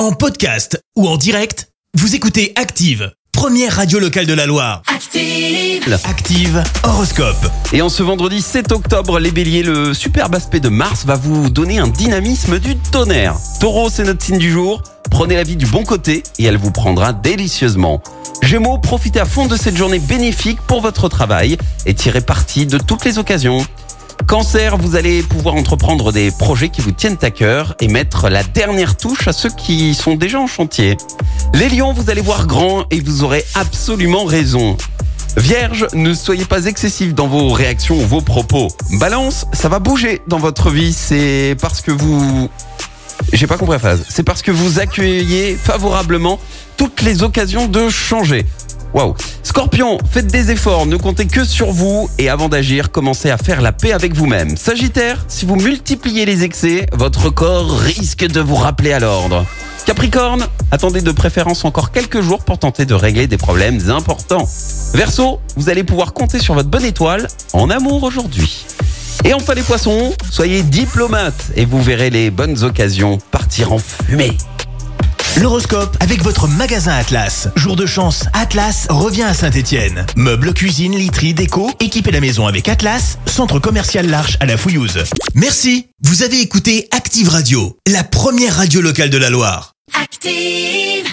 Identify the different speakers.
Speaker 1: En podcast ou en direct, vous écoutez Active, première radio locale de la Loire.
Speaker 2: Active.
Speaker 1: Active Horoscope.
Speaker 3: Et en ce vendredi 7 octobre, les béliers, le superbe aspect de Mars va vous donner un dynamisme du tonnerre. Taureau, c'est notre signe du jour. Prenez la vie du bon côté et elle vous prendra délicieusement. Gémeaux, profitez à fond de cette journée bénéfique pour votre travail et tirez parti de toutes les occasions. Cancer, vous allez pouvoir entreprendre des projets qui vous tiennent à cœur et mettre la dernière touche à ceux qui sont déjà en chantier. Les lions, vous allez voir grand et vous aurez absolument raison. Vierge, ne soyez pas excessif dans vos réactions ou vos propos. Balance, ça va bouger dans votre vie, c'est parce que vous... J'ai pas compris la phrase. C'est parce que vous accueillez favorablement toutes les occasions de changer. Waouh. Scorpion, faites des efforts, ne comptez que sur vous et avant d'agir, commencez à faire la paix avec vous-même. Sagittaire, si vous multipliez les excès, votre corps risque de vous rappeler à l'ordre. Capricorne, attendez de préférence encore quelques jours pour tenter de régler des problèmes importants. Verseau, vous allez pouvoir compter sur votre bonne étoile en amour aujourd'hui. Et enfin les poissons, soyez diplomates et vous verrez les bonnes occasions partir en fumée.
Speaker 1: L'horoscope avec votre magasin Atlas. Jour de chance, Atlas revient à Saint-Étienne. Meubles, cuisine, literie, déco, équipez la maison avec Atlas, centre commercial L'Arche à la Fouillouse. Merci. Vous avez écouté Active Radio, la première radio locale de la Loire.
Speaker 2: Active.